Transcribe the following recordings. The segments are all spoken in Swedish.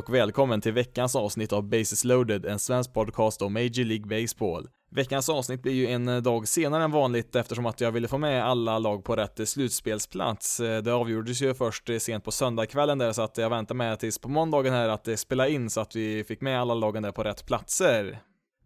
Och välkommen till veckans avsnitt av Bases loaded, en svensk podcast om Major League Baseball. Veckans avsnitt blir ju en dag senare än vanligt eftersom att jag ville få med alla lag på rätt slutspelsplats. Eh, det avgjordes ju först eh, sent på söndagskvällen där så att jag väntade med tills på måndagen här att eh, spela in så att vi fick med alla lagen där på rätt platser.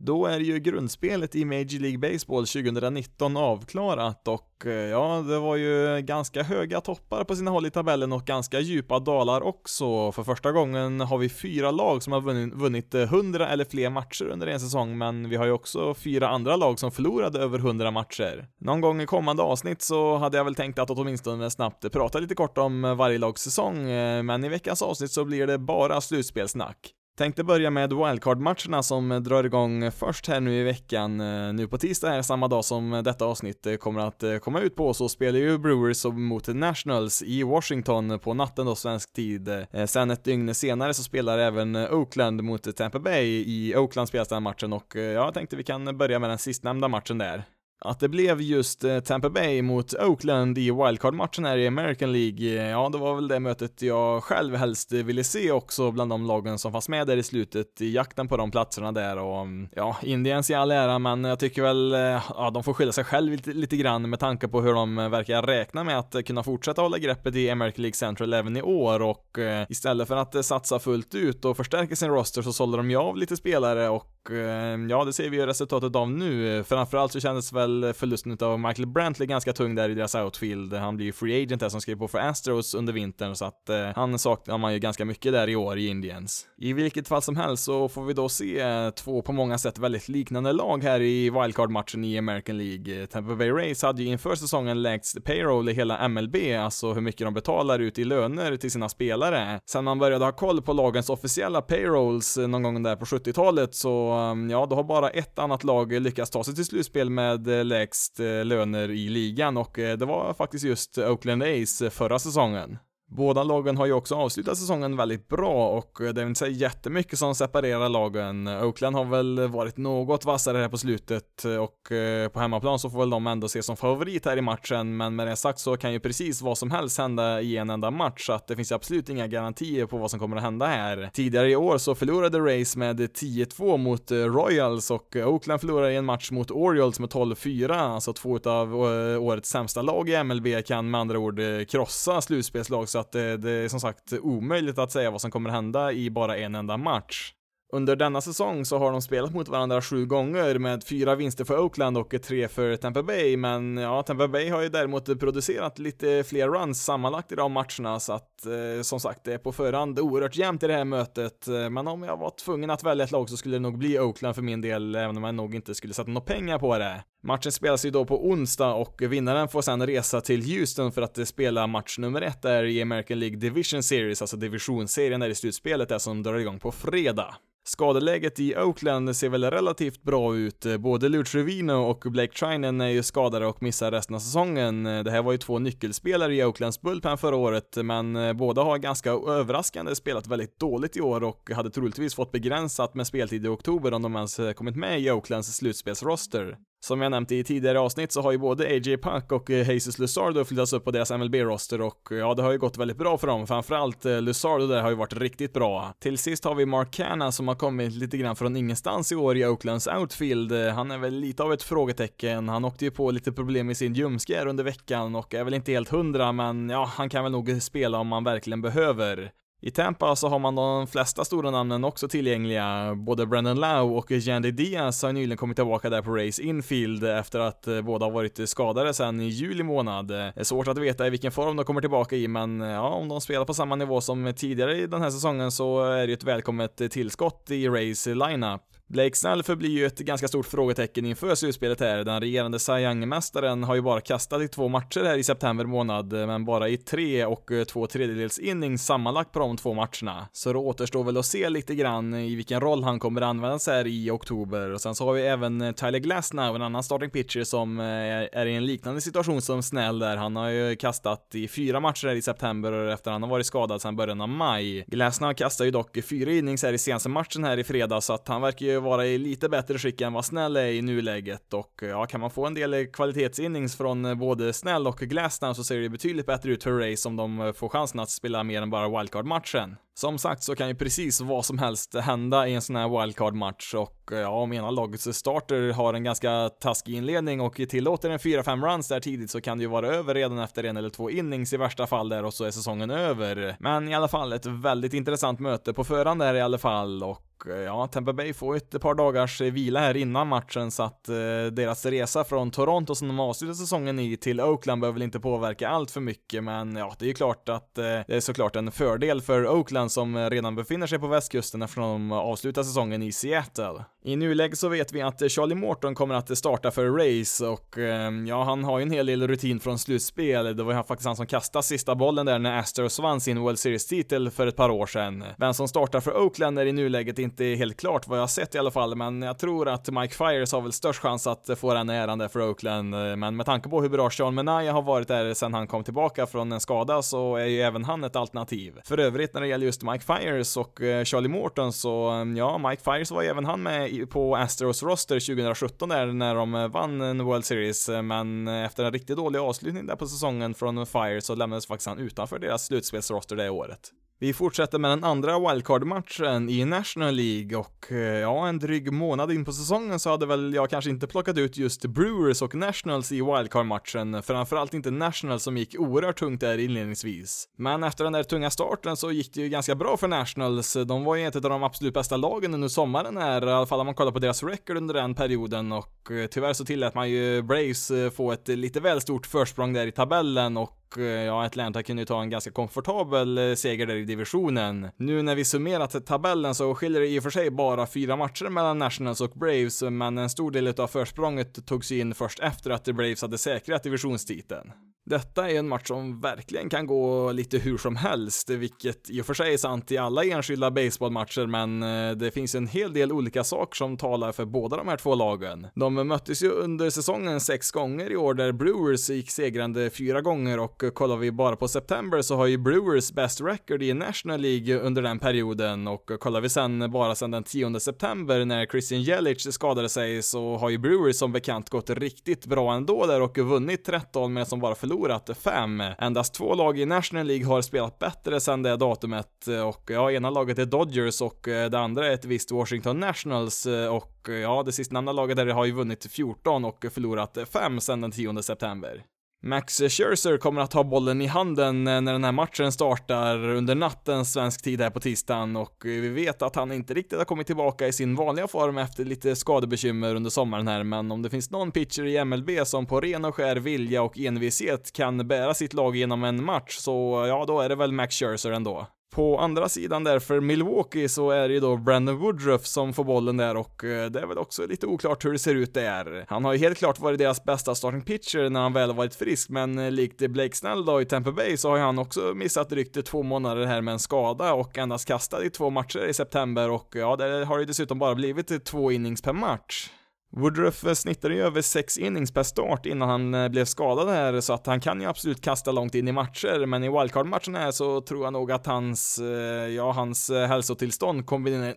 Då är ju grundspelet i Major League Baseball 2019 avklarat och eh, ja, det var ju ganska höga toppar på sina håll i tabellen och ganska djupa dalar också. För första gången har vi fyra lag som har vunnit 100 eh, eller fler matcher under en säsong, men vi har ju också fyra andra lag som förlorade över 100 matcher. Någon gång i kommande avsnitt så hade jag väl tänkt att åtminstone snabbt prata lite kort om eh, varje lags säsong, men i veckans avsnitt så blir det bara slutspelsnack. Tänkte börja med wildcard-matcherna som drar igång först här nu i veckan. Eh, nu på tisdag här, samma dag som detta avsnitt eh, kommer att eh, komma ut på, så spelar ju Brewers mot Nationals i Washington på natten då, svensk tid. Sen ett dygn senare så spelar även Oakland mot Tampa Bay. I Oakland spelas den matchen och jag tänkte vi kan börja med den sistnämnda matchen där. Att det blev just eh, Tampa Bay mot Oakland i wildcard-matchen här i American League, eh, ja det var väl det mötet jag själv helst ville se också bland de lagen som fanns med där i slutet i jakten på de platserna där och mm, ja, Indians i all ära men jag tycker väl, eh, ja de får skylla sig själv lite, lite grann med tanke på hur de verkar räkna med att kunna fortsätta hålla greppet i American League Central även i år och istället för att satsa fullt ut och förstärka sin roster så sålde de ju av lite spelare och Eh, ja, det ser vi ju resultatet av nu. Framförallt så kändes väl förlusten av Michael Brantley ganska tung där i deras outfield. Han blir ju free agent där som skrev på för Astros under vintern så att eh, han saknar man ju ganska mycket där i år i Indians. I vilket fall som helst så får vi då se två på många sätt väldigt liknande lag här i wildcard-matchen i American League. Tampa Bay Rays hade ju inför säsongen lägst payroll i hela MLB, alltså hur mycket de betalar ut i löner till sina spelare. Sen man började ha koll på lagens officiella payrolls någon gång där på 70-talet så, Ehm, ja, då har bara ett annat lag lyckats ta sig till slutspel med eh, lägst eh, löner i ligan och eh, det var faktiskt just Oakland Ace förra säsongen. Båda lagen har ju också avslutat säsongen väldigt bra och eh, det är inte så jättemycket som separerar lagen. Oakland har väl varit något vassare här på slutet eh, och eh, på hemmaplan så får väl de ändå ses som favorit här i matchen, men med det sagt så kan ju precis vad som helst hända i en enda match, så att det finns ju absolut inga garantier på vad som kommer att hända här. Tidigare i år så förlorade Race med 10-2 mot Royals och Oakland förlorade i en match mot Orioles med 12-4, alltså två av årets sämsta lag i MLB kan med andra ord krossa slutspelslag så att det, det är som sagt omöjligt att säga vad som kommer hända i bara en enda match. Under denna säsong så har de spelat mot varandra sju gånger med fyra vinster för Oakland och tre för Tampa Bay, men ja, Tampa Bay har ju däremot producerat lite fler runs sammanlagt i de matcherna, så att eh, som sagt, det är på förhand oerhört jämnt i det här mötet, eh, men om jag var tvungen att välja ett lag så skulle det nog bli Oakland för min del, även om jag nog inte skulle sätta några pengar på det. Matchen spelas ju då på onsdag och vinnaren får sedan resa till Houston för att spela match nummer ett där i American League Division Series, alltså divisionsserien där i slutspelet är som drar igång på fredag. Skadeläget i Oakland ser väl relativt bra ut. Både Lutz Revino och Blake Trinen är ju skadade och missar resten av säsongen. Det här var ju två nyckelspelare i Oaklands bullpen förra året, men båda har ganska överraskande spelat väldigt dåligt i år och hade troligtvis fått begränsat med speltid i oktober om de ens kommit med i Oaklands slutspelsroster. Som jag nämnt i tidigare avsnitt så har ju både AJ Puck och eh, Jesus Luzardo flyttats upp på deras MLB-roster och eh, ja, det har ju gått väldigt bra för dem. Framförallt eh, Luzardo där har ju varit riktigt bra. Till sist har vi Mark Canna som har kommit lite grann från ingenstans i år i Oaklands outfield. Han är väl lite av ett frågetecken. Han åkte ju på lite problem i sin ljumske under veckan och är väl inte helt hundra, men ja, han kan väl nog spela om man verkligen behöver. I Tampa så har man de flesta stora namnen också tillgängliga. Både Brandon Lau och Jandy Diaz har nyligen kommit tillbaka där på Race Infield efter att eh, båda har varit skadade sedan i juli månad. Det är svårt att veta i vilken form de kommer tillbaka i, men eh, ja, om de spelar på samma nivå som tidigare i den här säsongen så är det ju ett välkommet tillskott i Rays lineup. Blake Snell förblir ju ett ganska stort frågetecken inför slutspelet här. Den regerande Cy Young-mästaren har ju bara kastat i två matcher här i september månad, men bara i tre och eh, två tredjedels innings sammanlagt på de två matcherna. Så det återstår väl att se lite grann i vilken roll han kommer användas här i oktober. Och sen så har vi även eh, Tyler Glasnow, en annan starting pitcher som eh, är i en liknande situation som Snell där. Han har ju kastat i fyra matcher här i september efter han har varit skadad sedan början av maj. Glasnow kastar ju dock fyra innings här i senaste matchen här i fredags, så att han verkar ju vara i lite bättre skick än vad Snell är i nuläget och ja, kan man få en del kvalitetsinnings från eh, både Snell och Glasnow så ser det betydligt bättre ut för Race om de eh, får chansen att spela mer än bara wildcard-matchen. Som sagt så kan ju precis vad som helst hända i en sån här wildcard-match och eh, ja, om ena lagets starter har en ganska taskig inledning och tillåter en 4-5 runs där tidigt så kan det ju vara över redan efter en eller två innings i värsta fall där och så är säsongen över. Men i alla fall ett väldigt intressant möte på förhand där i alla fall och Eh, ja, Tampa Bay får ett par dagars eh, vila här innan matchen så att eh, deras resa från Toronto som de avslutar säsongen i till Oakland behöver väl inte påverka allt för mycket men ja, det är ju klart att eh, det är såklart en fördel för Oakland som eh, redan befinner sig på västkusten eftersom de avslutar säsongen i Seattle. I nuläget så vet vi att Charlie Morton kommer att starta för Race och eh, ja, han har ju en hel del rutin från slutspel. Det var ju faktiskt han som kastade sista bollen där när Astros vann sin World Series-titel för ett par år sedan. Vem som startar för Oakland är i nuläget inte helt klart vad jag har sett i alla fall, men jag tror att Mike Fires har väl störst chans att få den äran där för Oakland. Men med tanke på hur bra Sean Menaya har varit där sedan han kom tillbaka från en skada så är ju även han ett alternativ. För övrigt när det gäller just Mike Fires och eh, Charlie Morton så, mm, ja, Mike Fires var ju även han med på Astros roster 2017 där när de eh, vann en World Series, men eh, efter en riktigt dålig avslutning där på säsongen från Fires så lämnades faktiskt han utanför deras slutspelsroster det året. Vi fortsätter med den andra wildcard-matchen i National League och eh, ja, en dryg månad in på säsongen så hade väl jag kanske inte plockat ut just Brewers och Nationals i wildcard-matchen, framförallt inte Nationals som gick oerhört tungt där inledningsvis. Men efter den där tunga starten så gick det ju ganska bra för Nationals. De var ju ett av de absolut bästa lagen under sommaren här, i alla fall om man kollar på deras record under den perioden och eh, tyvärr så tillät man ju Braves eh, få ett lite väl stort försprång där i tabellen och Eh, ja, Atlanta kunde ju ta en ganska komfortabel eh, seger där i divisionen. Nu när vi summerat tabellen så skiljer det i och för sig bara fyra matcher mellan Nationals och Braves, men en stor del av försprånget togs in först efter att Braves hade säkrat divisionstiteln. Detta är en match som verkligen kan gå lite hur som helst, vilket i och för sig är sant i alla enskilda baseballmatcher, men eh, det finns en hel del olika saker som talar för båda de här två lagen. De möttes ju under säsongen sex gånger i år, där Brewers gick segrande fyra gånger och eh, kollar vi bara på september så har ju Brewers best record i National League under den perioden och eh, kollar vi sen bara sen den 10 september när Christian Jelic skadade sig så har ju Brewers som bekant gått riktigt bra ändå där och vunnit 13 men som bara förlorat 5. Endast två lag i National League har spelat bättre sedan det datumet och ja, ena laget är Dodgers och eh, det andra är ett visst Washington Nationals eh, och ja, det sistnämnda laget där har ju vunnit 14 och förlorat 5 sedan den 10 september. Max Scherzer kommer att ha bollen i handen eh, när den här matchen startar under natten svensk tid här på tisdagen och eh, vi vet att han inte riktigt har kommit tillbaka i sin vanliga form efter lite skadebekymmer under sommaren här, men om det finns någon pitcher i MLB som på ren och skär vilja och envishet kan bära sitt lag genom en match så ja, då är det väl Max Scherzer ändå. På andra sidan där för Milwaukee så är det ju då Brandon Woodruff som får bollen där och eh, det är väl också lite oklart hur det ser ut där. Han har ju helt klart varit deras bästa starting pitcher när han väl har varit frisk, men eh, likt Blake Snell då i Tampa Bay så har ju han också missat drygt två månader här med en skada och endast kastat i två matcher i september och ja, det har ju dessutom bara blivit två innings per match. Woodruff eh, snittade ju över sex innings per start innan han eh, blev skadad här, så att han kan ju absolut kasta långt in i matcher, men i wildcard-matcherna här så tror jag nog att hans, eh, ja, hans hälsotillstånd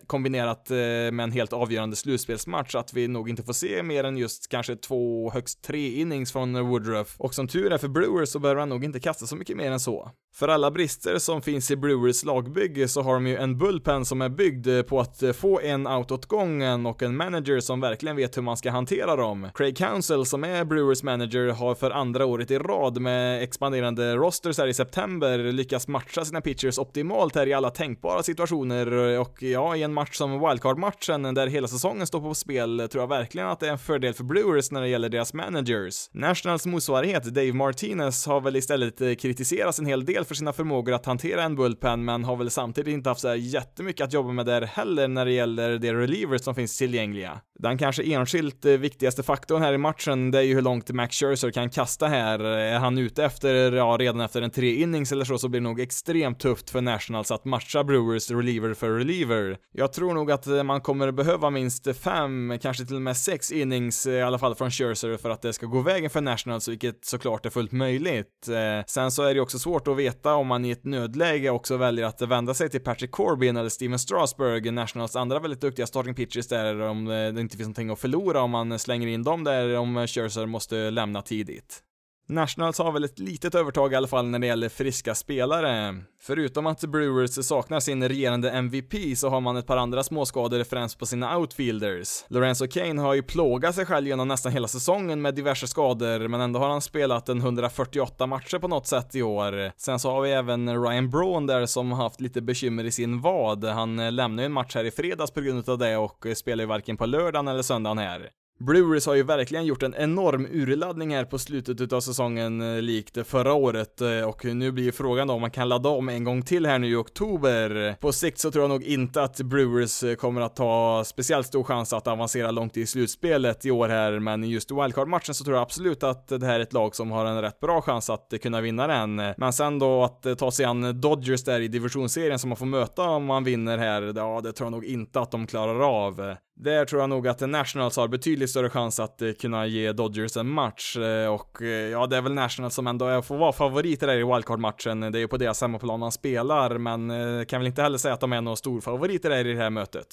kombinerat med en helt avgörande slutspelsmatch, att vi nog inte får se mer än just kanske två, högst tre innings från Woodruff. Och som tur är för Brewers så behöver han nog inte kasta så mycket mer än så. För alla brister som finns i Brewers lagbygge så har de ju en bullpen som är byggd på att få en out åt gången och en manager som verkligen vet hur man ska hantera dem. Craig Council som är Brewers manager har för andra året i rad med expanderande rosters här i september lyckats matcha sina pitchers optimalt här i alla tänkbara situationer och ja, i en match som wildcard-matchen där hela säsongen står på spel tror jag verkligen att det är en fördel för Brewers när det gäller deras managers. Nationals motsvarighet Dave Martinez har väl istället eh, kritiserats en hel del för sina förmågor att hantera en bullpen men har väl samtidigt inte haft så här jättemycket att jobba med där heller när det gäller de relievers som finns tillgängliga. Den kanske enskilt eh, viktigaste faktorn här i matchen, det är ju hur långt Max Scherzer kan kasta här. Är han ute efter, ja, redan efter en tre innings eller så, så blir det nog extremt tufft för Nationals att matcha Brewers reliever för reliever. Jag tror nog att eh, man kommer behöva minst fem, kanske till och med sex innings eh, i alla fall från Scherzer för att det ska gå vägen för Nationals, vilket såklart är fullt möjligt. Sen så är det ju också svårt att veta om man i ett nödläge också väljer att vända sig till Patrick Corbin eller Steven Strasberg, Nationals andra väldigt duktiga starting pitchers där, om det inte finns någonting att förlora om man slänger in dem där, om Scherzer måste lämna tidigt. Nationals har väl ett litet övertag i alla fall när det gäller friska spelare. Förutom att Brewers saknar sin regerande MVP så har man ett par andra småskador främst på sina outfielders. Lorenzo Kane har ju plågat sig själv genom nästan hela säsongen med diverse skador, men ändå har han spelat en 148 matcher på något sätt i år. Sen så har vi även Ryan Braun där som har haft lite bekymmer i sin vad. Han lämnade ju en match här i fredags på grund av det och spelar ju varken på lördagen eller söndagen här. Brewers har ju verkligen gjort en enorm urladdning här på slutet utav säsongen eh, likt förra året eh, och nu blir ju frågan då om man kan ladda om en gång till här nu i oktober. På sikt så tror jag nog inte att Brewers eh, kommer att ta speciellt stor chans att avancera långt i slutspelet i år här, men just i wildcard-matchen så tror jag absolut att det här är ett lag som har en rätt bra chans att kunna vinna den. Men sen då att ta sig an Dodgers där i divisionsserien som man får möta om man vinner här, ja det tror jag nog inte att de klarar av. Där tror jag nog att Nationals har betydligt större chans att eh, kunna ge Dodgers en match eh, och eh, ja, det är väl Nationals som ändå får vara favoriter där i wildcard-matchen. Det är ju på deras hemmaplan man spelar, men kan väl inte heller säga att de är några storfavoriter där i det här mötet.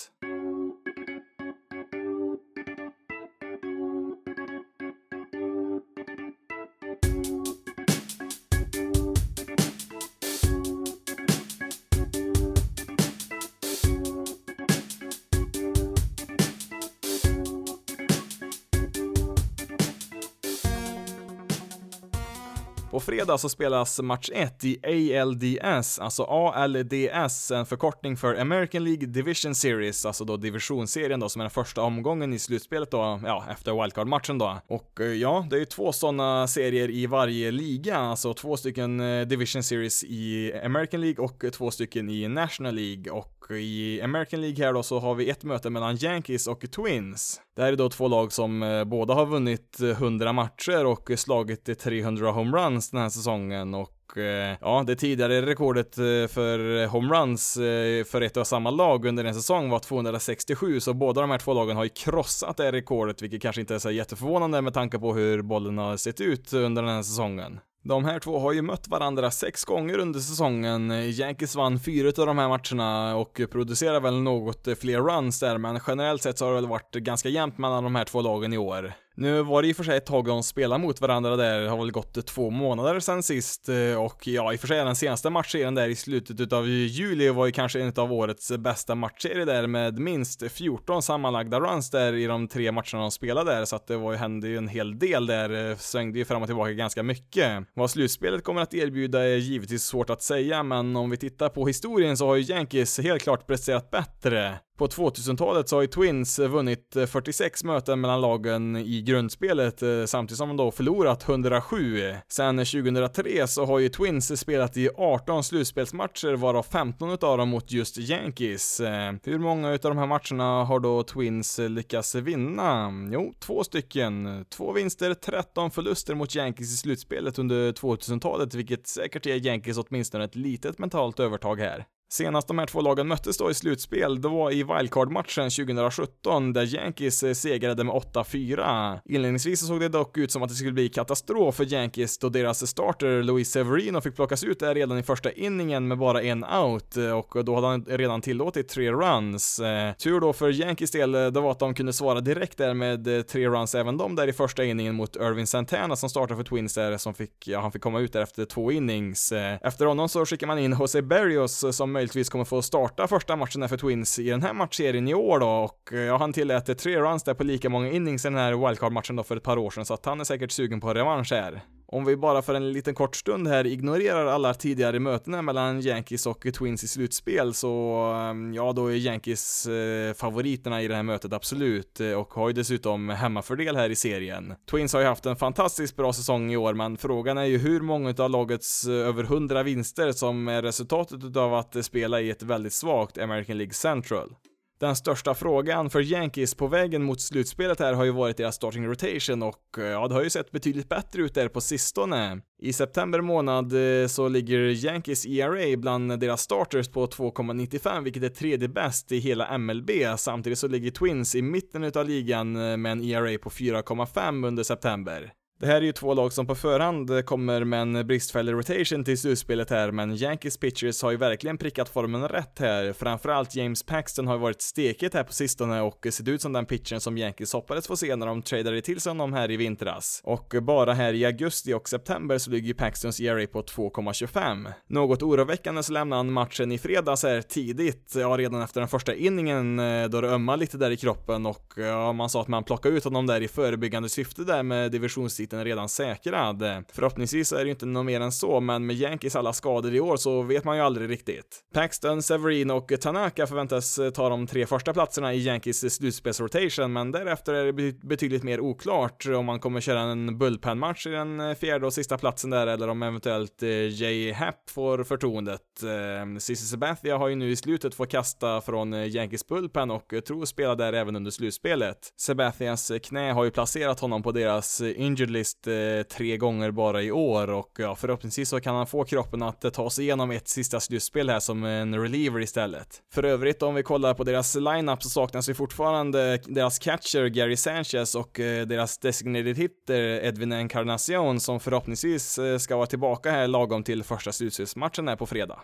Fredag så spelas match 1 i ALDS, alltså ALDS, en förkortning för American League Division Series, alltså då divisionsserien då som är den första omgången i slutspelet då, ja, efter wildcard-matchen då. Och eh, ja, det är ju två sådana serier i varje liga, alltså två stycken eh, Division Series i American League och två stycken i National League och eh, i American League här då så har vi ett möte mellan Yankees och Twins. Det här är då två lag som båda har vunnit 100 matcher och slagit 300 homeruns den här säsongen och eh, ja, det tidigare rekordet eh, för homeruns eh, för ett och samma lag under en säsong var 267, så båda de här två lagen har ju krossat det rekordet, vilket kanske inte är så jätteförvånande med tanke på hur bollen har sett ut under den här säsongen. De här två har ju mött varandra sex gånger under säsongen. Yankees vann fyra av de här matcherna och producerar väl något fler runs där, men generellt sett så har det väl varit ganska jämnt mellan de här två lagen i år. Nu var det i och för sig ett tag de spelade mot varandra där, det har väl gått två månader sedan sist eh, och ja, i och för sig den senaste matchserien där i slutet utav juli var ju kanske en av årets bästa matchserier där med minst 14 sammanlagda runs där i de tre matcherna de spelade där, så att det var ju, hände ju en hel del där, eh, svängde ju fram och tillbaka ganska mycket. Vad slutspelet kommer att erbjuda är givetvis svårt att säga, men om vi tittar på historien så har ju Yankees helt klart presterat bättre. På 2000-talet så har ju Twins eh, vunnit eh, 46 möten mellan lagen i grundspelet eh, samtidigt som de då förlorat 107. Sen 2003 så har ju Twins spelat i 18 slutspelsmatcher varav 15 utav dem mot just Yankees. Hur många utav de här matcherna har då Twins lyckats vinna? Jo, två stycken. Två vinster, 13 förluster mot Yankees i slutspelet under 2000-talet, vilket säkert ger Yankees åtminstone ett litet mentalt övertag här. Senast de här två lagen möttes då i slutspel, det var i wildcard-matchen 2017 där Yankees eh, segrade med 8-4. Inledningsvis såg det dock ut som att det skulle bli katastrof för Yankees då deras starter Luis Severino fick plockas ut där redan i första inningen med bara en out eh, och då hade han redan tillåtit tre runs. Eh, tur då för Yankees del, det var att de kunde svara direkt där med tre runs även de där i första inningen mot Irvin Santana som startade för Twins där som fick, ja han fick komma ut där efter två innings. Efter honom så skickade man in Jose Berrios som möjligtvis kommer få starta första matchen för Twins i den här matchserien i år då och eh, ja, han tillät tre runs där på lika många innings i den här wildcard-matchen då för ett par år sedan så att han är säkert sugen på revansch här. Om vi bara för en liten kort stund här ignorerar alla tidigare möten mellan Yankees och Twins i slutspel så, ehm, ja då är Yankees eh, favoriterna i det här mötet absolut eh, och har ju dessutom hemmafördel här i serien. Twins har ju haft en fantastiskt bra säsong i år men frågan är ju hur många av lagets eh, över 100 vinster som är resultatet av att eh, spela i ett väldigt svagt American League Central. Den största frågan för Yankees på vägen mot slutspelet här har ju varit deras starting rotation och eh, ja, det har ju sett betydligt bättre ut där på sistone. I september månad eh, så ligger Yankees ERA bland deras starters på 2,95 vilket är tredje bäst i hela MLB. Samtidigt så ligger Twins i mitten utav ligan eh, med en ERA på 4,5 under september. Det här är ju två lag som på förhand kommer med en bristfällig rotation till slutspelet här, men Yankees pitchers har ju verkligen prickat formen rätt här. Framförallt James Paxton har ju varit steket här på sistone och sett ut som den pitchen som Yankees hoppades få se när de tradade till sig honom här i vintras. Och bara här i augusti och september så ligger ju Paxtons ERA på 2,25. Något oroväckande så lämnade han matchen i fredags här tidigt, ja redan efter den första inningen eh, då det ömmade lite där i kroppen och ja, man sa att man plockade ut honom där i förebyggande syfte där med divisionstid, titeln redan säkrad. Förhoppningsvis är det ju inte något mer än så, men med Yankees alla skador i år så vet man ju aldrig riktigt. Paxton, Severin och Tanaka förväntas ta de tre första platserna i Yankees slutspelsrotation, men därefter är det betydligt mer oklart om man kommer köra en bullpen-match i den fjärde och sista platsen där, eller om eventuellt eh, Jay Happ får förtroendet. Eh, Cissi Sabathia har ju nu i slutet fått kasta från eh, Yankees bullpen och tror spela där även under slutspelet. Sabathias knä har ju placerat honom på deras injured list eh, tre gånger bara i år och ja, förhoppningsvis så kan han få kroppen att eh, ta sig igenom ett sista slutspel här som en reliever istället. För övrigt om vi kollar på deras lineup så saknas ju fortfarande deras catcher Gary Sanchez och eh, deras designated hitter Edwin Encarnacion som förhoppningsvis eh, ska vara tillbaka här lagom till första slutspelsmatchen här på fredag.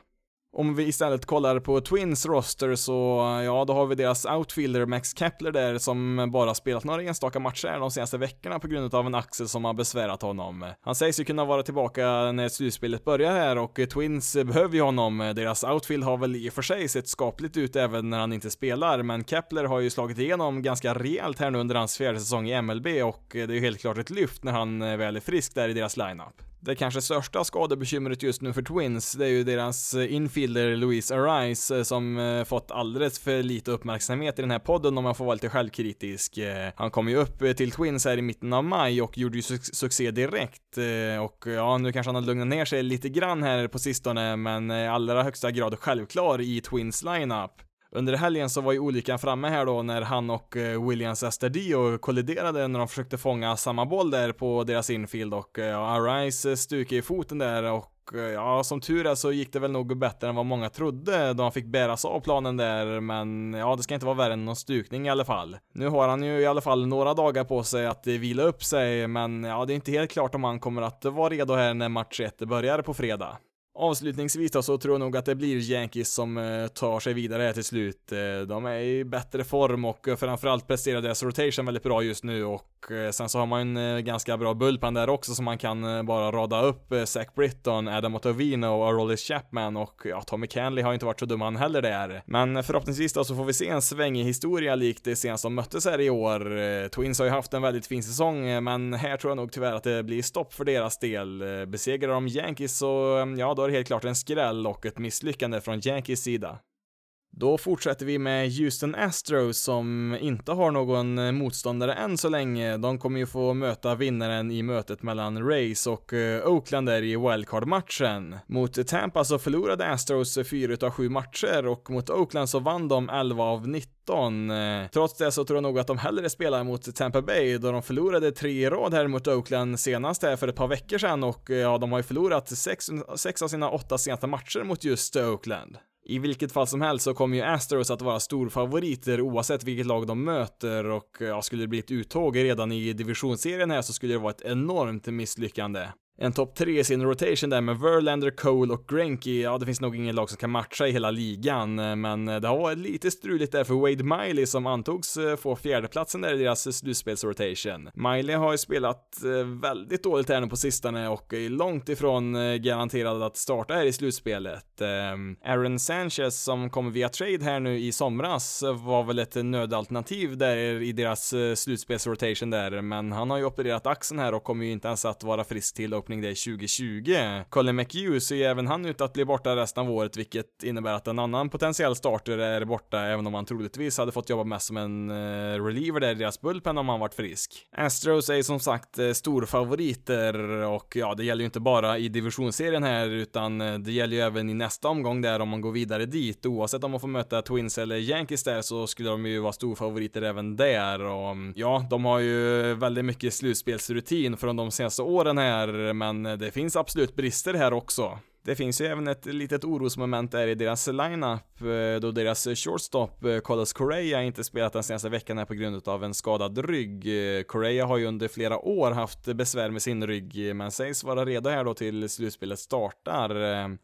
Om vi istället kollar på Twins roster så, ja, då har vi deras outfielder Max Kepler där som bara spelat några enstaka matcher de senaste veckorna på grund av en axel som har besvärat honom. Han sägs ju kunna vara tillbaka när slutspelet börjar här och Twins behöver ju honom. Deras outfield har väl i och för sig sett skapligt ut även när han inte spelar, men Kepler har ju slagit igenom ganska rejält här nu under hans fjärde säsong i MLB och det är ju helt klart ett lyft när han väl är frisk där i deras lineup. Det kanske största skadebekymret just nu för Twins, det är ju deras eh, infielder Louise Arise eh, som eh, fått alldeles för lite uppmärksamhet i den här podden om man får vara lite självkritisk. Han kom ju upp till Twins här i mitten av maj och gjorde ju suc succé direkt och ja, nu kanske han har lugnat ner sig lite grann här på sistone, men i allra högsta grad självklar i Twins lineup. Under helgen så var ju olyckan framme här då när han och eh, Williams Estadio kolliderade när de försökte fånga samma boll där på deras infield och eh, ja, Arise eh, stukade i foten där och ja, som tur är så gick det väl nog bättre än vad många trodde då han fick bäras av planen där, men ja, det ska inte vara värre än någon stukning i alla fall. Nu har han ju i alla fall några dagar på sig att vila upp sig, men ja, det är inte helt klart om han kommer att vara redo här när match 1 börjar på fredag. Avslutningsvis då så tror jag nog att det blir Yankees som eh, tar sig vidare här till slut. Eh, de är i bättre form och eh, framförallt presterar deras rotation väldigt bra just nu och Eh, sen så har man en eh, ganska bra bullpen där också som man kan eh, bara rada upp Zach Britton, Adam Ottavino och Aroldis Chapman och ja, Tommy Canley har inte varit så dum han heller där. Men förhoppningsvis då så får vi se en svängig historia likt det senast de möttes här i år. Twins har ju haft en väldigt fin säsong, men här tror jag nog tyvärr att det blir stopp för deras del. Besegrar de Yankees så, ja, då är det helt klart en skräll och ett misslyckande från Yankees sida. Då fortsätter vi med Houston Astros som inte har någon motståndare än så länge. De kommer ju få möta vinnaren i mötet mellan Rays och eh, Oakland där i wildcard-matchen. Mot Tampa så förlorade Astros 4 av 7 matcher och mot Oakland så vann de 11 av 19. Eh, trots det så tror jag nog att de hellre spelar mot Tampa Bay då de förlorade tre i rad här mot Oakland senast här för ett par veckor sedan och eh, ja, de har ju förlorat sex, sex av sina åtta senaste matcher mot just Oakland. I vilket fall som helst så kommer ju Astros att vara storfavoriter oavsett vilket lag de möter och ja, skulle det bli ett uttåg redan i divisionsserien här så skulle det vara ett enormt misslyckande en topp 3 i sin rotation där med Verlander, Cole och Greinke. Ja, det finns nog ingen lag som kan matcha i hela ligan, eh, men eh, det har varit lite struligt där för Wade Miley som antogs eh, få fjärdeplatsen där i deras slutspelsrotation. Miley har ju spelat väldigt dåligt här nu på sistone och är långt ifrån garanterad att starta här i slutspelet. Ehm, Aaron Sanchez som kom via trade här nu i somras var väl ett nödalternativ där i deras slutspelsrotation där, men han har ju opererat axeln här och kommer ju inte ens att vara frisk till Day 2020. Colin McHugh ser ju även han ut att bli borta resten av året, vilket innebär att en annan potentiell starter är borta, även om han troligtvis hade fått jobba mest som en uh, reliever där i deras bullpen om han varit frisk. Astros är som sagt eh, storfavoriter och ja, det gäller ju inte bara i divisionsserien här, utan eh, det gäller ju även i nästa omgång där om man går vidare dit. Oavsett om man får möta Twins eller Yankees där så skulle de ju vara storfavoriter även där och mm, ja, de har ju väldigt mycket slutspelsrutin från de senaste åren här, men eh, det finns absolut brister här också. Det finns ju även ett litet orosmoment där i deras lineup eh, då deras shortstop eh, Carlos Correa inte spelat den senaste veckan här på grund av en skadad rygg. Correa har ju under flera år haft besvär med sin rygg men sägs vara redo här då till slutspelet startar.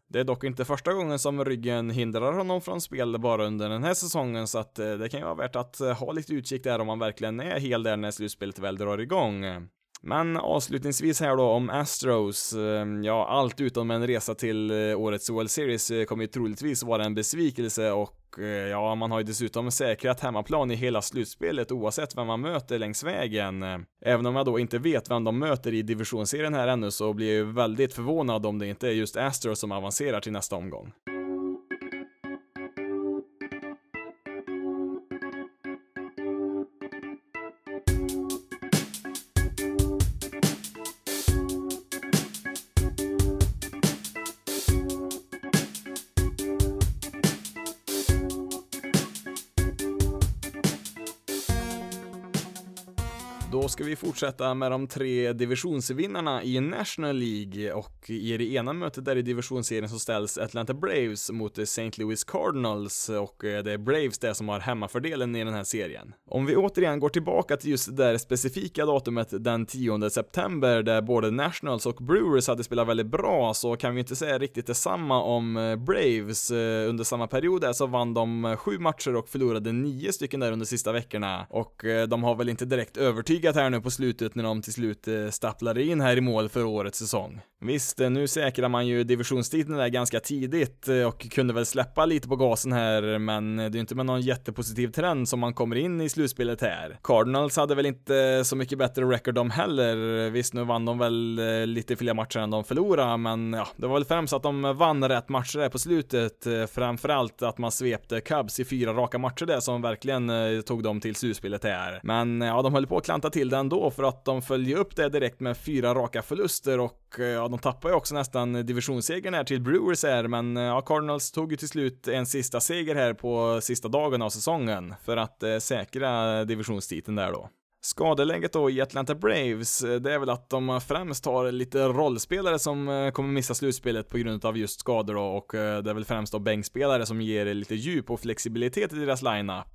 Det är dock inte första gången som ryggen hindrar honom från spel bara under den här säsongen så att det kan ju vara värt att ha lite utkik där om man verkligen är hel där när slutspelet väl drar igång. Men avslutningsvis här då om Astros, eh, ja allt utom en resa till eh, årets World Series eh, kommer ju troligtvis vara en besvikelse och ja, man har ju dessutom säkrat hemmaplan i hela slutspelet oavsett vem man möter längs vägen. Även om jag då inte vet vem de möter i divisionsserien här ännu så blir jag ju väldigt förvånad om det inte är just Astros som avancerar till nästa omgång. Då ska vi fortsätta med de tre divisionsvinnarna i National League och i det ena mötet där i divisionsserien så ställs Atlanta Braves mot St. Louis Cardinals och eh, det är Braves det som har hemmafördelen i den här serien. Om vi återigen går tillbaka till just det där specifika datumet den 10 september där både Nationals och Brewers hade spelat väldigt bra så kan vi inte säga riktigt detsamma om eh, Braves. Eh, under samma period där så vann de sju matcher och förlorade nio stycken där under sista veckorna och de har väl inte direkt övertygat här nu på slutet när de till slut stapplade in här i mål för årets säsong. Visst, Eh, nu säkrar man ju divisionstiteln där ganska tidigt eh, och kunde väl släppa lite på gasen här, men det är inte med någon jättepositiv trend som man kommer in i slutspelet här. Cardinals hade väl inte så mycket bättre record de heller. Visst, nu vann de väl eh, lite fler matcher än de förlorade, men ja, det var väl främst att de vann rätt matcher där på slutet. Framförallt att man svepte Cubs i fyra raka matcher där som verkligen tog dem till slutspelet här. Men ja, de höll på att klanta till det ändå för att de följde upp det direkt med fyra raka förluster och ja, de tappade tappar ju också nästan divisionssegern här till Brewers här, men eh, ja, Cardinals tog ju till slut en sista seger här på sista dagen av säsongen för att eh, säkra divisionstiteln där då. Skadeläget då i Atlanta Braves, eh, det är väl att de främst har lite rollspelare som eh, kommer missa slutspelet på grund av just skador då och eh, det är väl främst då bänkspelare som ger lite djup och flexibilitet i deras lineup.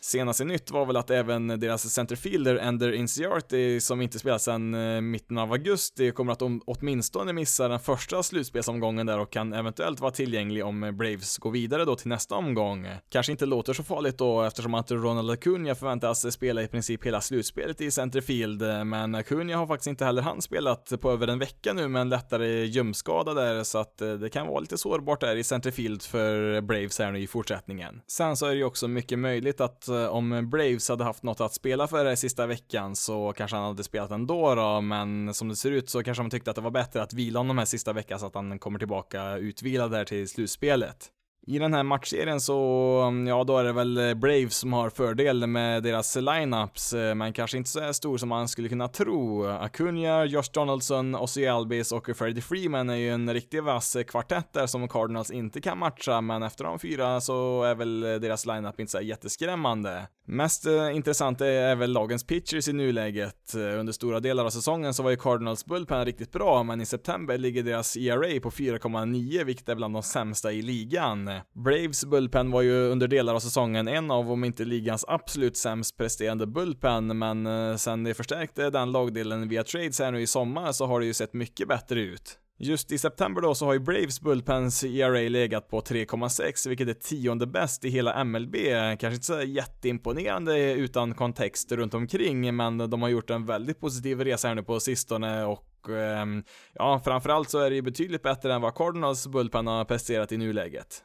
Senaste nytt var väl att även deras centerfielder Ender Inciarty som inte spelat sedan mitten av augusti kommer att åtminstone missa den första slutspelsomgången där och kan eventuellt vara tillgänglig om Braves går vidare då till nästa omgång. Kanske inte låter så farligt då eftersom att Ronald Acuna förväntas spela i princip hela slutspelet slutspelet i centerfield, eh, men Acuna har faktiskt inte heller han spelat på över en vecka nu med en lättare ljumskada där, så att eh, det kan vara lite sårbart där i centerfield för Braves här nu i fortsättningen. Sen så är det ju också mycket möjligt att eh, om Braves hade haft något att spela för här sista veckan så kanske han hade spelat ändå då, men som det ser ut så kanske man tyckte att det var bättre att vila honom här sista veckan så att han kommer tillbaka utvilad där till slutspelet. I den här matchserien så, ja då är det väl Braves som har fördel med deras lineups, eh, men kanske inte så stor som man skulle kunna tro. Acuna, Josh Donaldson, Ozzy Albis och Freddie Freeman är ju en riktigt vass kvartett där som Cardinals inte kan matcha, men efter de fyra så är väl deras lineup inte så jätteskrämmande. Mest eh, intressant är väl lagens pitchers i nuläget. Eh, under stora delar av säsongen så var ju Cardinals bullpen riktigt bra, men i september ligger deras ERA på 4,9, vilket är bland de sämsta i ligan. Braves bullpen var ju under delar av säsongen en av, om inte ligans absolut sämst presterande bullpen, men eh, sen de förstärkte den lagdelen via trades här nu i sommar så har det ju sett mycket bättre ut. Just i september då så har ju Braves Bullpens ERA legat på 3,6 vilket är tionde bäst i hela MLB. Kanske inte så jätteimponerande utan kontext runt omkring men de har gjort en väldigt positiv resa här nu på sistone och ehm, ja, framförallt så är det ju betydligt bättre än vad Cardinals Bullpen har presterat i nuläget.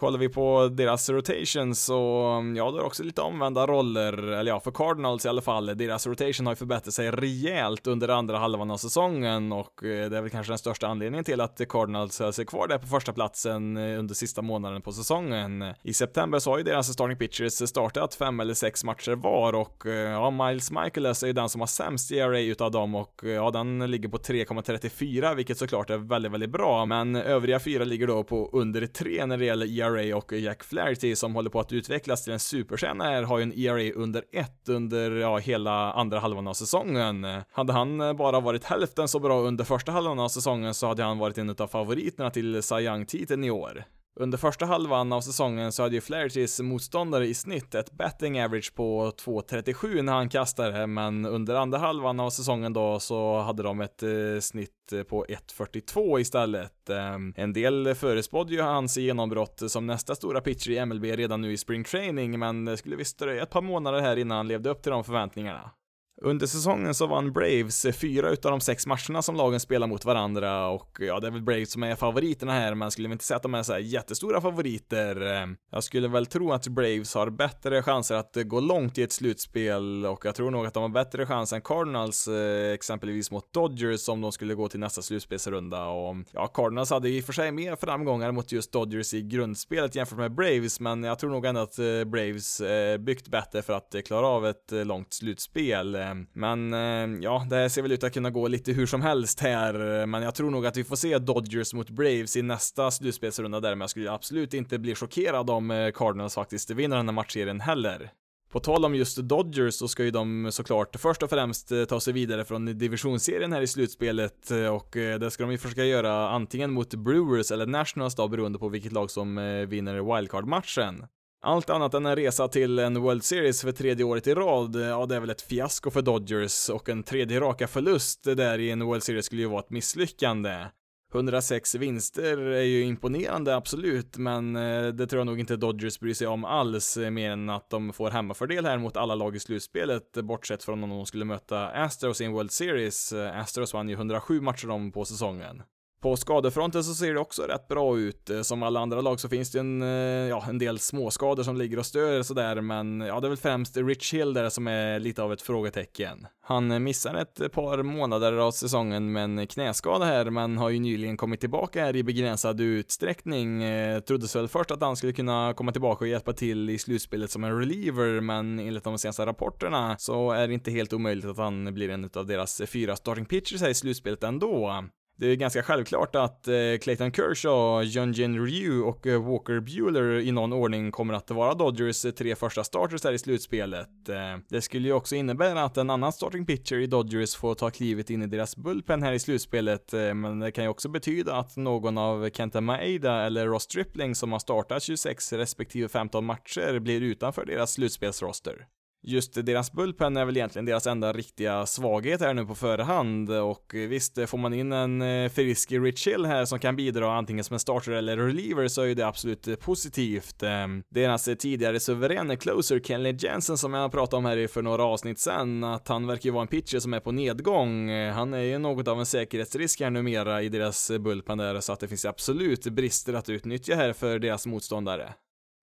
Kollar vi på deras rotation så, mm, ja, det är också lite omvända roller, eller ja, för Cardinals i alla fall. Deras rotation har ju förbättrat sig rejält under andra halvan av säsongen och eh, det är väl kanske den största anledningen till att Cardinals höll sig kvar där på första platsen eh, under sista månaden på säsongen. I september så har ju deras starting pitchers startat fem eller sex matcher var och eh, ja, Miles Michaelis är ju den som har sämst ERA utav dem och ja, den ligger på 3,34 vilket såklart är väldigt, väldigt bra, men övriga fyra ligger då på under 3 när det gäller ERA ERA och Jack Flaherty som håller på att utvecklas till en superstjärna här har ju en ERA under 1 under ja, hela andra halvan av säsongen. Hade han bara varit hälften så bra under första halvan av säsongen så hade han varit en av favoriterna till Cy Young-titeln i år. Under första halvan av säsongen så hade ju Flahertys motståndare i snitt ett betting average på 2.37 när han kastade, men under andra halvan av säsongen då så hade de ett eh, snitt på 1.42 istället. Ehm, en del förespådde ju hans genombrott som nästa stora pitcher i MLB redan nu i spring training, men det skulle visst dröja ett par månader här innan han levde upp till de förväntningarna. Under säsongen så vann Braves fyra utav de sex matcherna som lagen spelar mot varandra och ja, det är väl Braves som är favoriterna här, men skulle inte säga att de är så här jättestora favoriter. Jag skulle väl tro att Braves har bättre chanser att gå långt i ett slutspel och jag tror nog att de har bättre chans än Cardinals, eh, exempelvis mot Dodgers om de skulle gå till nästa slutspelsrunda och ja, Cardinals hade i och för sig mer framgångar mot just Dodgers i grundspelet jämfört med Braves, men jag tror nog ändå att eh, Braves eh, byggt bättre för att klara av ett långt slutspel. Eh, men eh, ja, det ser väl ut att kunna gå lite hur som helst här, eh, men jag tror nog att vi får se Dodgers mot Braves i nästa slutspelsrunda där, men jag skulle absolut inte bli chockerad om Cardinals faktiskt vinner den här matchserien heller. På tal om just Dodgers så ska ju de såklart först och främst ta sig vidare från divisionsserien här i slutspelet och det ska de ju försöka göra antingen mot Brewers eller Nationals då beroende på vilket lag som vinner wildcard-matchen. Allt annat än en resa till en World Series för tredje året i rad, eh, ja det är väl ett fiasko för Dodgers och en tredje raka förlust där i en World Series skulle ju vara ett misslyckande. 106 vinster är ju imponerande, absolut, men eh, det tror jag nog inte Dodgers bryr sig om alls, eh, mer än att de får hemmafördel här mot alla lag i slutspelet, bortsett från om de skulle möta Astros i en World Series. Astros vann ju 107 matcher om på säsongen. På skadefronten så ser det också rätt bra ut. Eh, som alla andra lag så finns det en, eh, ja, en del småskador som ligger och stör sådär, men ja, det är väl främst Rich Hill där som är lite av ett frågetecken. Han eh, missar ett par månader av säsongen med en knäskada här, men har ju nyligen kommit tillbaka här i begränsad utsträckning. Troddes väl först att han skulle kunna komma tillbaka och hjälpa till i slutspelet som en reliever, men enligt de senaste rapporterna så är det inte helt omöjligt att han blir en av deras fyra starting pitchers här i slutspelet ändå. Det är ganska självklart att eh, Clayton Kershaw, Jun Ryu och eh, Walker Bueller i någon ordning kommer att vara Dodgers eh, tre första starters här i slutspelet. Det skulle ju också innebära att en annan starting pitcher i Dodgers får ta klivet in i deras bullpen här i slutspelet, men det kan ju också betyda att någon av Kenta Maeda eller Ross Stripling som har startat 26 respektive 15 matcher blir utanför deras slutspelsroster. Just deras bullpen är väl egentligen deras enda riktiga svaghet här nu på förhand och eh, visst, eh, får man in en eh, frisk Rich Hill här som kan bidra antingen som en starter eller reliever så är ju det absolut positivt. Ehm, deras tidigare suveräna closer Kenley Jensen som jag pratade om här för några avsnitt sen, att han verkar ju vara en pitcher som är på nedgång. Han är ju något av en säkerhetsrisk här numera i deras bullpen där så att det finns absolut brister att utnyttja här för deras motståndare.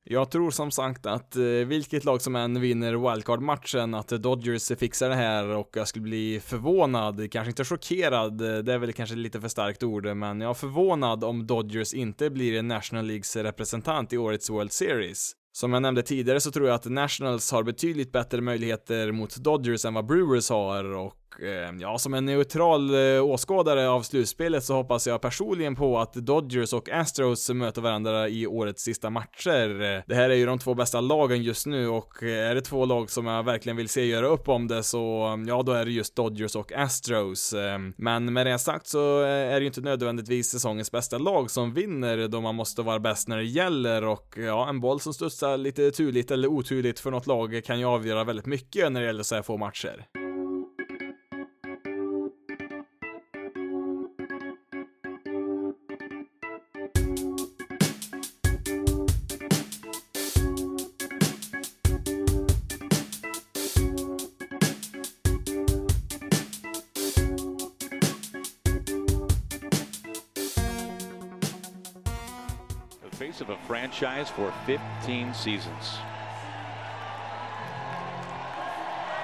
Jag tror som sagt att eh, vilket lag som än vinner wildcard-matchen, att Dodgers fixar det här och jag skulle bli förvånad, kanske inte chockerad, eh, det är väl kanske lite för starkt ord, men jag är förvånad om Dodgers inte blir National Leagues representant i årets World Series. Som jag nämnde tidigare så tror jag att Nationals har betydligt bättre möjligheter mot Dodgers än vad Brewers har och Eh, ja, som en neutral eh, åskådare av slutspelet så hoppas jag personligen på att Dodgers och Astros möter varandra i årets sista matcher. Det här är ju de två bästa lagen just nu och eh, är det två lag som jag verkligen vill se göra upp om det så, ja, då är det just Dodgers och Astros. Men med det sagt så är det ju inte nödvändigtvis säsongens bästa lag som vinner då man måste vara bäst när det gäller och ja, en boll som studsar lite turligt eller oturligt för något lag kan ju avgöra väldigt mycket när det gäller så här få matcher. Franchise for 15 seasons.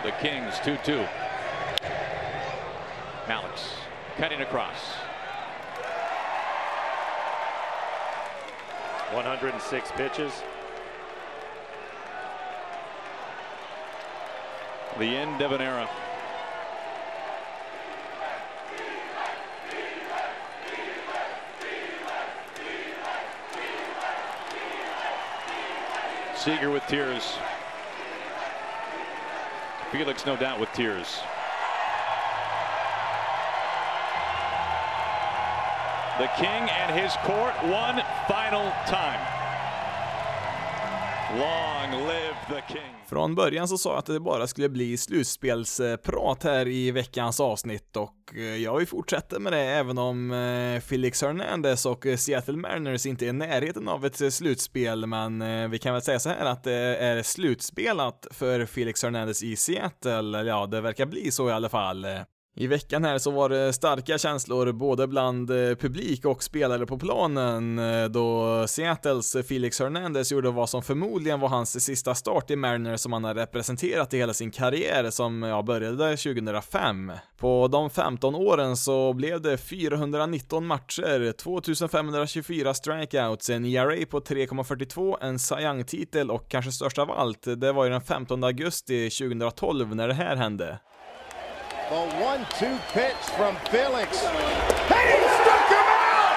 The Kings 2-2. Alex cutting across. 106 pitches. The end of an era. Seager with tears. Felix, no doubt, with tears. The King and his court one final time. Från början så sa jag att det bara skulle bli slutspelsprat här i veckans avsnitt och eh, jag vill fortsätta med det även om eh, Felix Hernandez och eh, Seattle Mariners inte är i närheten av ett slutspel, men vi kan väl säga så här att det är slutspelat för Felix Hernandez i Seattle. Ja, det verkar bli så i alla fall. I veckan här så var det starka känslor både bland eh, publik och spelare på planen eh, då Seattles Felix Hernandez gjorde vad som förmodligen var hans sista start i Mariners som han har representerat i hela sin karriär som ja, började 2005. På de 15 åren så blev det 419 matcher, 2524 strikeouts, en ERA på 3,42, en Cy Young-titel och kanske störst av allt, det var ju den 15 augusti 2012 när det här hände. The one-two pitch from Felix. And he struck him out!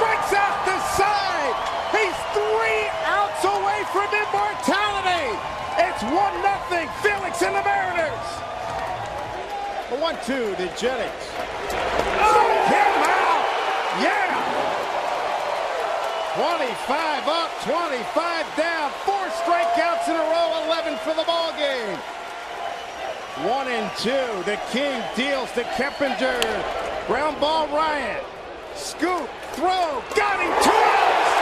Strikes out the side! He's three outs away from immortality! It's one nothing. Felix and the Mariners! The one-two to Jennings. Oh, him out! Yeah! 25 up, 25 down, four strikeouts in a row, 11 for the ball game. One and two. The King deals to Keppinger. Ground ball Ryan. Scoop. Throw. Got him. Two outs.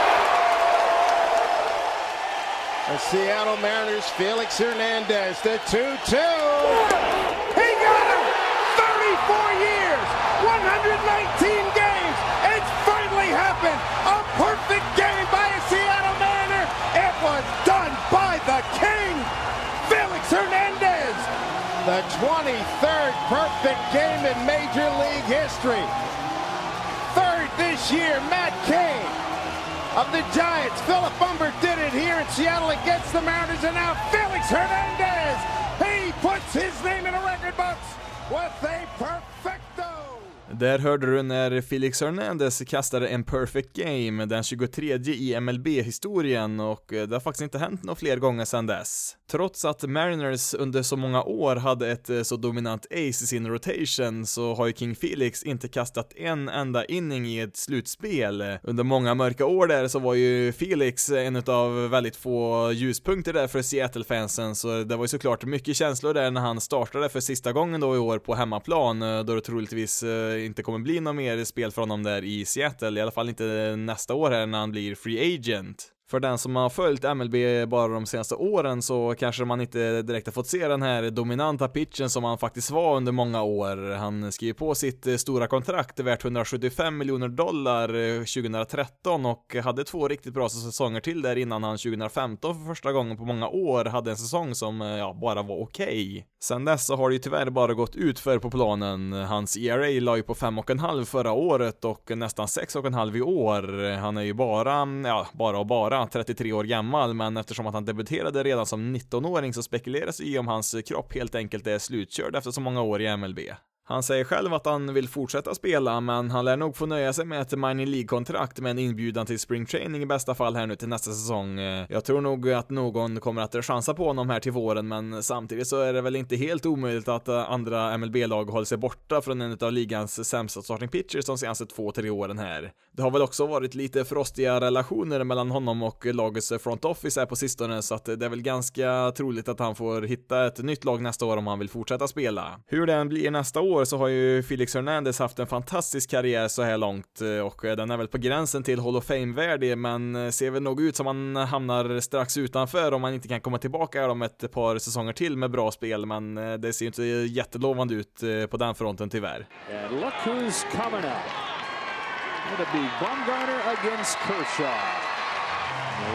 The Seattle Mariners, Felix Hernandez, the 2-2. He got him! 34 years, 119 games. It's finally happened. A perfect game by a Seattle Mariner. It was done by the King, Felix Hernandez the 23rd perfect game in Major League history. Third this year, Matt Cain of the Giants. Philip Umber did it here in Seattle against the Mariners, and now Felix Hernandez. He puts his name in the record books with a perfecto. Där hörde du när Felix Hernandez kastade en perfect game, den 23 i MLB-historien och eh, det har faktiskt inte hänt några fler gånger sedan dess. Trots att Mariners under så många år hade ett eh, så dominant ace i sin rotation så har ju King Felix inte kastat en enda inning i ett slutspel. Under många mörka år där så var ju Felix en av väldigt få ljuspunkter där för Seattle-fansen, så det var ju såklart mycket känslor där när han startade för sista gången då i år på hemmaplan, eh, då det troligtvis inte kommer bli något mer spel för honom där i Seattle, i alla fall inte nästa år här när han blir free agent. För den som har följt MLB bara de senaste åren så kanske man inte direkt har fått se den här dominanta pitchen som han faktiskt var under många år. Han skrev på sitt eh, stora kontrakt värt 175 miljoner dollar eh, 2013 och hade två riktigt bra säsonger till där innan han 2015 för första gången på många år hade en säsong som eh, ja, bara var okej. Okay. Sen dess så har det ju tyvärr bara gått ut för på planen. Hans ERA la ju på 5,5 förra året och nästan 6,5 i år. Han är ju bara, mm, ja, bara och bara 33 år gammal, men eftersom att han debuterade redan som 19-åring så spekuleras i om hans kropp helt enkelt är slutkörd efter så många år i MLB. Han säger själv att han vill fortsätta spela, men han lär nog få nöja sig med ett minor League-kontrakt med en inbjudan till spring training i bästa fall här nu till nästa säsong. Eh, jag tror nog att någon kommer att chansa på honom här till våren, men samtidigt så är det väl inte helt omöjligt att eh, andra MLB-lag håller sig borta från en av ligans sämsta starting pitchers de senaste två, tre åren här. Det har väl också varit lite frostiga relationer mellan honom och lagets front office här på sistone, så att det är väl ganska troligt att han får hitta ett nytt lag nästa år om han vill fortsätta spela. Hur det än blir nästa år så har ju Felix Hernandez haft en fantastisk karriär så här långt eh, och eh, den är väl på gränsen till Hall of Fame-värdig men eh, ser väl nog ut som han hamnar strax utanför om han inte kan komma tillbaka om ett par säsonger till med bra spel men det ser ju inte jättelovande ut på den fronten tyvärr. And look who's coming out. It'll be Bumgarner against Kershaw.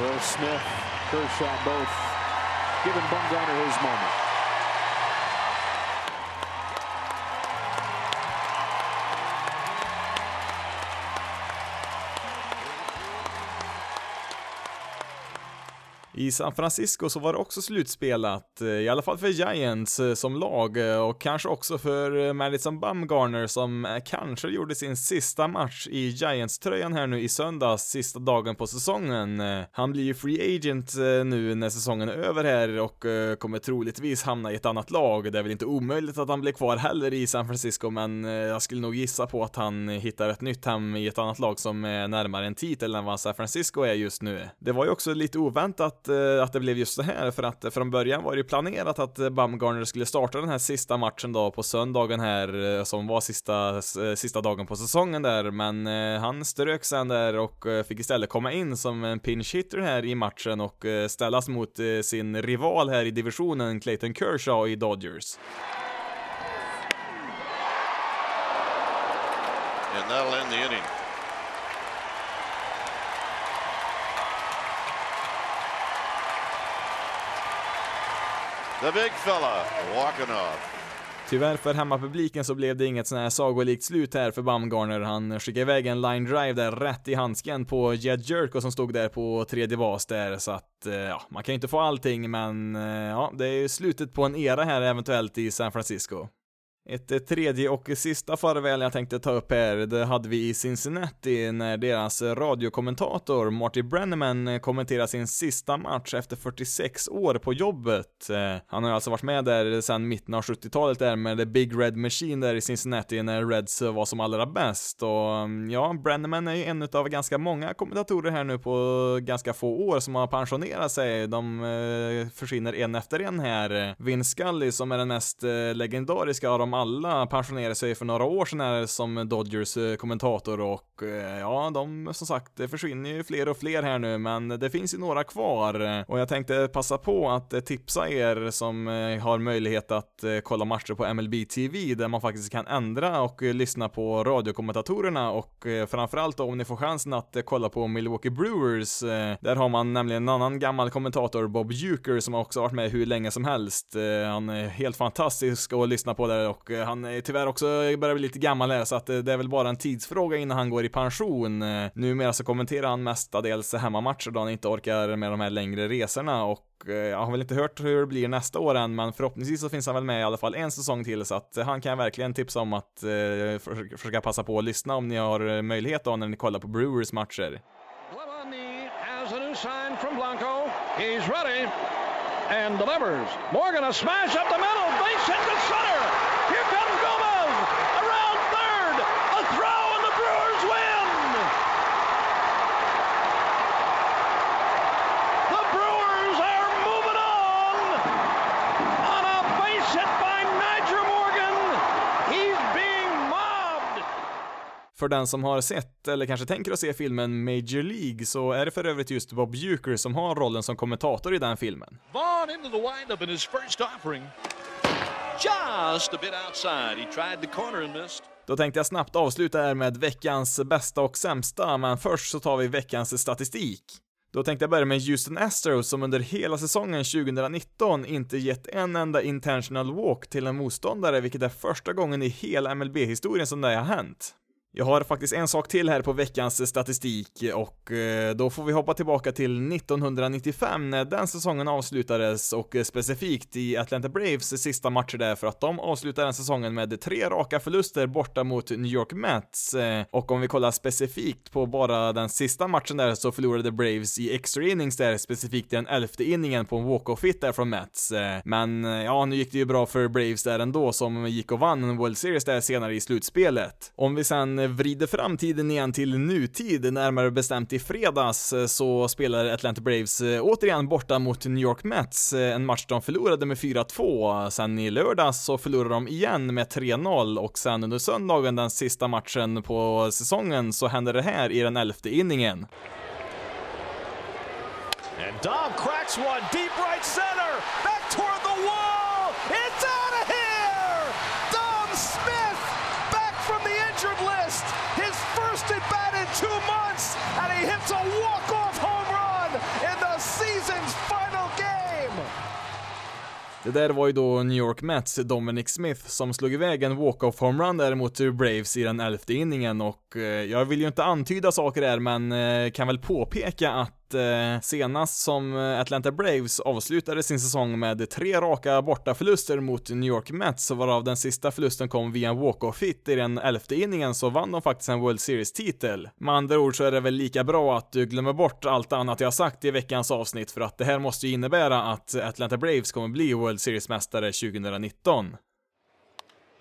Will Smith, Kershaw both giving Bumgarner his moment. I San Francisco så var det också slutspelat, eh, i alla fall för Giants eh, som lag eh, och kanske också för Madison Bumgarner som kanske gjorde sin sista match i Giants-tröjan här nu i söndags, sista dagen på säsongen. Han blir ju free agent nu när säsongen är över här och kommer troligtvis hamna i ett annat lag. Det är väl inte omöjligt att han blir kvar heller i San Francisco, men jag skulle nog gissa på att han hittar ett nytt hem i ett annat lag som är närmare en titel än vad San Francisco är just nu. Det var ju också lite oväntat att, eh, att det blev just det här, för att eh, från början var det ju planerat att eh, Bumgarner skulle starta den här sista matchen då på söndagen här, som var sista, sista dagen på säsongen där, men han strök sen där och fick istället komma in som en pinch hitter här i matchen och ställas mot sin rival här i divisionen, Clayton Kershaw i Dodgers. And that'll end the inning. The big fella walking off. Tyvärr för hemmapubliken så blev det inget sån här sagolikt slut här för Bumgarner. Han skickade iväg en line drive där rätt i handsken på Jed Jerko som stod där på tredje bas där, så att eh, ja, man kan ju inte få allting, men eh, ja, det är ju slutet på en era här eventuellt i San Francisco. Ett tredje och sista farväl jag tänkte ta upp här, det hade vi i Cincinnati när deras radiokommentator Marty Brenneman kommenterade sin sista match efter 46 år på jobbet. Eh, han har alltså varit med där sedan mitten av 70-talet där med The Big Red Machine där i Cincinnati när Reds var som allra bäst och mm, ja, Brenneman är ju en av ganska många kommentatorer här nu på ganska få år som har pensionerat sig. De eh, försvinner en efter en här. Vin Scully som är den mest eh, legendariska av alla pensionerade sig för några år sedan här som Dodgers eh, kommentator och eh, ja, de som sagt det försvinner ju fler och fler här nu, men det finns ju några kvar och jag tänkte passa på att eh, tipsa er som har möjlighet att kolla matcher på MLB TV där man faktiskt kan ändra och lyssna på radiokommentatorerna och framförallt då om ni får chansen att kolla på Milwaukee Brewers. Där har man nämligen en annan gammal kommentator, Bob Uecker, som också varit med hur länge som helst. Han är helt fantastisk att lyssna på där och och eh, han är tyvärr också eh, börjar bli lite gammal här så att eh, det är väl bara en tidsfråga innan han går i pension. Numera så kommenterar han mestadels hemmamatcher då han inte orkar med de här längre resorna och jag har väl inte hört hur det blir nästa år än, men förhoppningsvis så finns han väl med i alla fall en säsong till, så att han kan verkligen tipsa om att eh, försöka passa på att lyssna om ni har möjlighet då när ni kollar på Brewers matcher. has a new sign from Blanco. He's ready and delivers. Morgan a smash up the middle, base hit to center. För den som har sett, eller kanske tänker att se filmen Major League, så är det för övrigt just Bob Uecker som har rollen som kommentator i den filmen. Vaughn into the windup in his first offering. Just a bit outside. He tried the corner and missed. Då tänkte jag snabbt avsluta här med veckans bästa och sämsta, men först så tar vi veckans statistik. Då tänkte jag börja med Houston Astros som under hela säsongen 2019 inte gett en enda intentional walk till en motståndare, vilket är första gången i hela MLB-historien som det har hänt. Jag har faktiskt en sak till här på veckans statistik och eh, då får vi hoppa tillbaka till 1995 när den säsongen avslutades och eh, specifikt i Atlanta Braves sista matcher där för att de avslutade den säsongen med tre raka förluster borta mot New York Mets eh, och om vi kollar specifikt på bara den sista matchen där så förlorade Braves i extra innings där specifikt den elfte inningen på en walk-off hit där från Mets. Men ja, nu gick det ju bra för Braves där ändå som gick och vann en World Series där senare i slutspelet. Om vi sen vrider framtiden igen till nutid, närmare bestämt i fredags, eh, så spelar Atlanta Braves eh, återigen borta mot New York Mets, eh, en match de förlorade med 4-2. Sen i lördags så förlorade de igen med 3-0 och sen under söndagen, den sista matchen på säsongen, så hände det här i den elfte inningen. And Dom cracks one deep right center, Det där var ju då New York Mets Dominic Smith som slog iväg en walk-off homerun där mot Braves i den elfte inningen och eh, jag vill ju inte antyda saker där men eh, kan väl påpeka att eh, senast som eh, Atlanta Braves avslutade sin säsong med tre raka bortaförluster mot New York Mets, varav den sista förlusten kom via en walk-off hit i den elfte inningen, så vann de faktiskt en World Series-titel. Med andra ord så är det väl lika bra att du glömmer bort allt annat jag sagt i veckans avsnitt, för att det här måste ju innebära att Atlanta Braves kommer bli World Series-mästare 2019.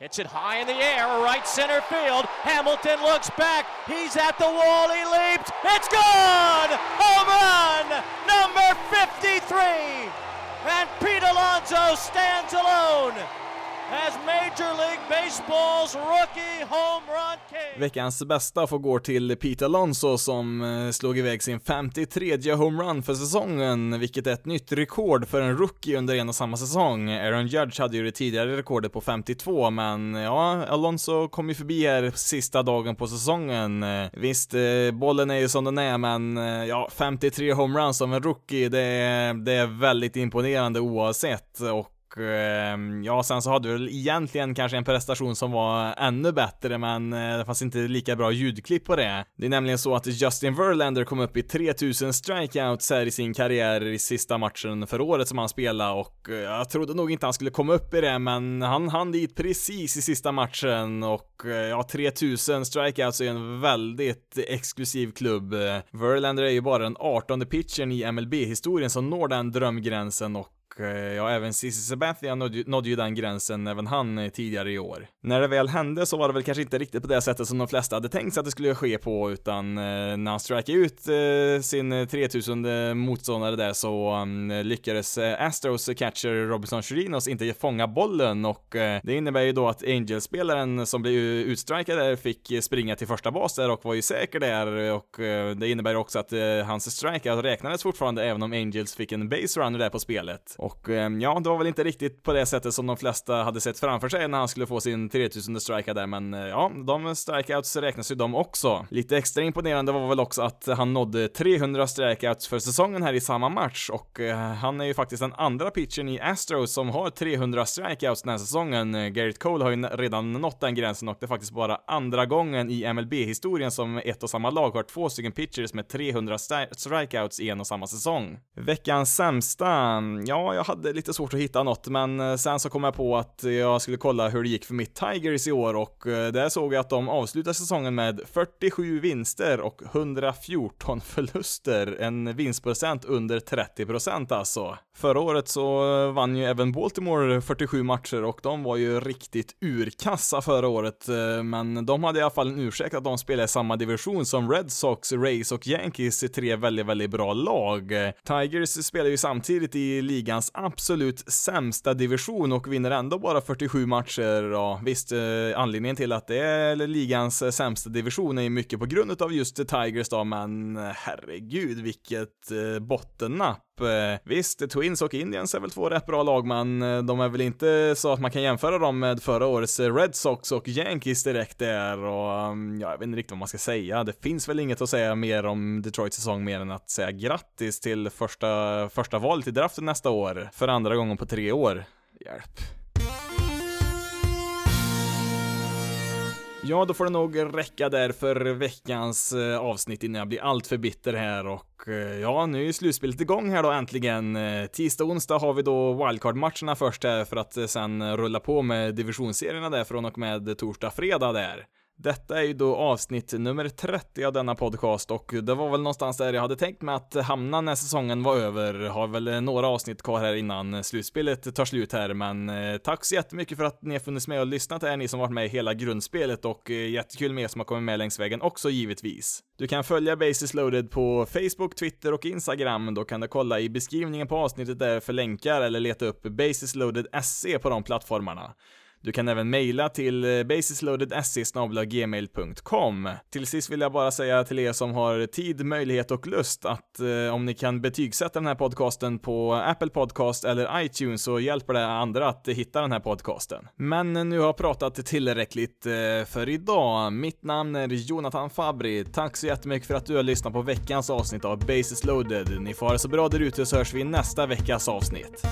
Hits it high in the air, right center field. Hamilton looks back. He's at the wall. He leaped. It's gone! Home run! Number 53! And Pete Alonso stands alone as Major League Baseballs rookie home run king. Veckans bästa får gå till Pete Alonso som eh, slog iväg sin 53 homerun för säsongen, vilket är ett nytt rekord för en rookie under en och samma säsong. Aaron Judge hade ju det tidigare rekordet på 52, men ja, Alonso kom ju förbi här sista dagen på säsongen. Eh, visst, eh, bollen är ju som den är, men ja, 53 homeruns som en rookie, det är, det är väldigt imponerande oavsett och Ehm, ja, sen så hade vi väl egentligen kanske en prestation som var ännu bättre, men eh, det fanns inte lika bra ljudklipp på det. Det är nämligen så att Justin Verlander kom upp i 3000 strikeouts här i sin karriär i sista matchen för året som han spelade och eh, jag trodde nog inte han skulle komma upp i det, men han hann dit precis i sista matchen och eh, ja, 3000 strikeouts är en väldigt exklusiv klubb. Verlander är ju bara den 18 pitchern i MLB-historien som når den drömgränsen och Eh, ja, även Cissi Sabathia nådde, nådde ju den gränsen, även han eh, tidigare i år. När det väl hände så var det väl kanske inte riktigt på det sättet som de flesta hade tänkt sig att det skulle ske på, utan eh, när han strikade ut eh, sin 3000 motståndare där så mm, lyckades Astros catcher Robinson Chirinos inte fånga bollen och det innebär ju då att Angels-spelaren som blev utstrikad där fick springa till första bas där och var ju säker där och det innebär också att hans strikeout räknades fortfarande även om Angels fick en base runner där på spelet. Och ehm, ja, det var väl inte riktigt på det sättet som de flesta hade sett framför sig när han skulle få sin 3000 strikeout där, men eh, ja, de strikeouts räknas ju de också. Lite extra imponerande var väl också att han nådde 300 strikeouts för säsongen här i samma match och eh, han är ju faktiskt den andra pitchen i Astros som har 300 strikeouts den här säsongen. Garrett Cole har ju redan nått den gränsen och det är faktiskt bara andra gången i MLB-historien som ett och samma lag har två stycken pitchers med 300 strikeouts i en och samma säsong. Veckans sämsta, mm, ja, jag hade lite svårt att hitta något, men eh, sen så kom jag på att jag skulle kolla hur det gick för mitt Tigers i år och eh, där såg jag att de avslutade säsongen med 47 vinster och 114 förluster. En vinstprocent under 30% alltså. Förra året så vann ju även Baltimore 47 matcher och de var ju riktigt urkassa förra året, eh, men de hade i alla fall en ursäkt att de spelade i samma division som Red Sox, Rays och Yankees, tre väldigt, väldigt bra lag. Tigers spelar ju samtidigt i ligan ligans absolut sämsta division och vinner ändå bara 47 matcher. Ja, visst, eh, anledningen till att det är ligans eh, sämsta division är ju mycket på grund av just Tigers då, men herregud vilket eh, bottennapp. Visst, Twins och Indians är väl två rätt bra lag, men de är väl inte så att man kan jämföra dem med förra årets Red Sox och Yankees direkt där och mm, ja, jag vet inte riktigt vad man ska säga. Det finns väl inget att säga mer om Detroits säsong mer än att säga grattis till första, första valet i draften nästa år, för andra gången på tre år. Hjälp. Ja, då får det nog räcka där för veckans eh, avsnitt innan jag blir allt för bitter här och eh, ja, nu är slutspelet igång här då äntligen. Eh, tisdag och onsdag har vi då wildcard-matcherna först här för att sen rulla på med divisionsserierna där från och med torsdag, fredag där. Detta är ju då avsnitt nummer 30 av denna podcast och det var väl någonstans där jag hade tänkt mig att hamna när säsongen var över. Har väl några avsnitt kvar här innan slutspelet tar slut här, men eh, tack så jättemycket för att ni har funnits med och lyssnat här, ni som varit med i hela grundspelet och eh, jättekul med er som har kommit med längs vägen också givetvis. Du kan följa Basis loaded på Facebook, Twitter och Instagram. Då kan du kolla i beskrivningen på avsnittet där för länkar eller leta upp Basis loaded SE på de plattformarna. Du kan även mejla till eh, basisloaded.se.gmail.com. Till sist vill jag bara säga till er som har tid, möjlighet och lust att eh, om ni kan betygsätta den här podcasten på Apple Podcast eller iTunes så hjälper det andra att hitta den här podcasten. Men nu har jag pratat tillräckligt eh, för idag. Mitt namn är Jonathan Fabri. Tack så jättemycket för att du har lyssnat på veckans avsnitt av Basis loaded. Ni får ha det så bra där ute så hörs vi i nästa veckas avsnitt.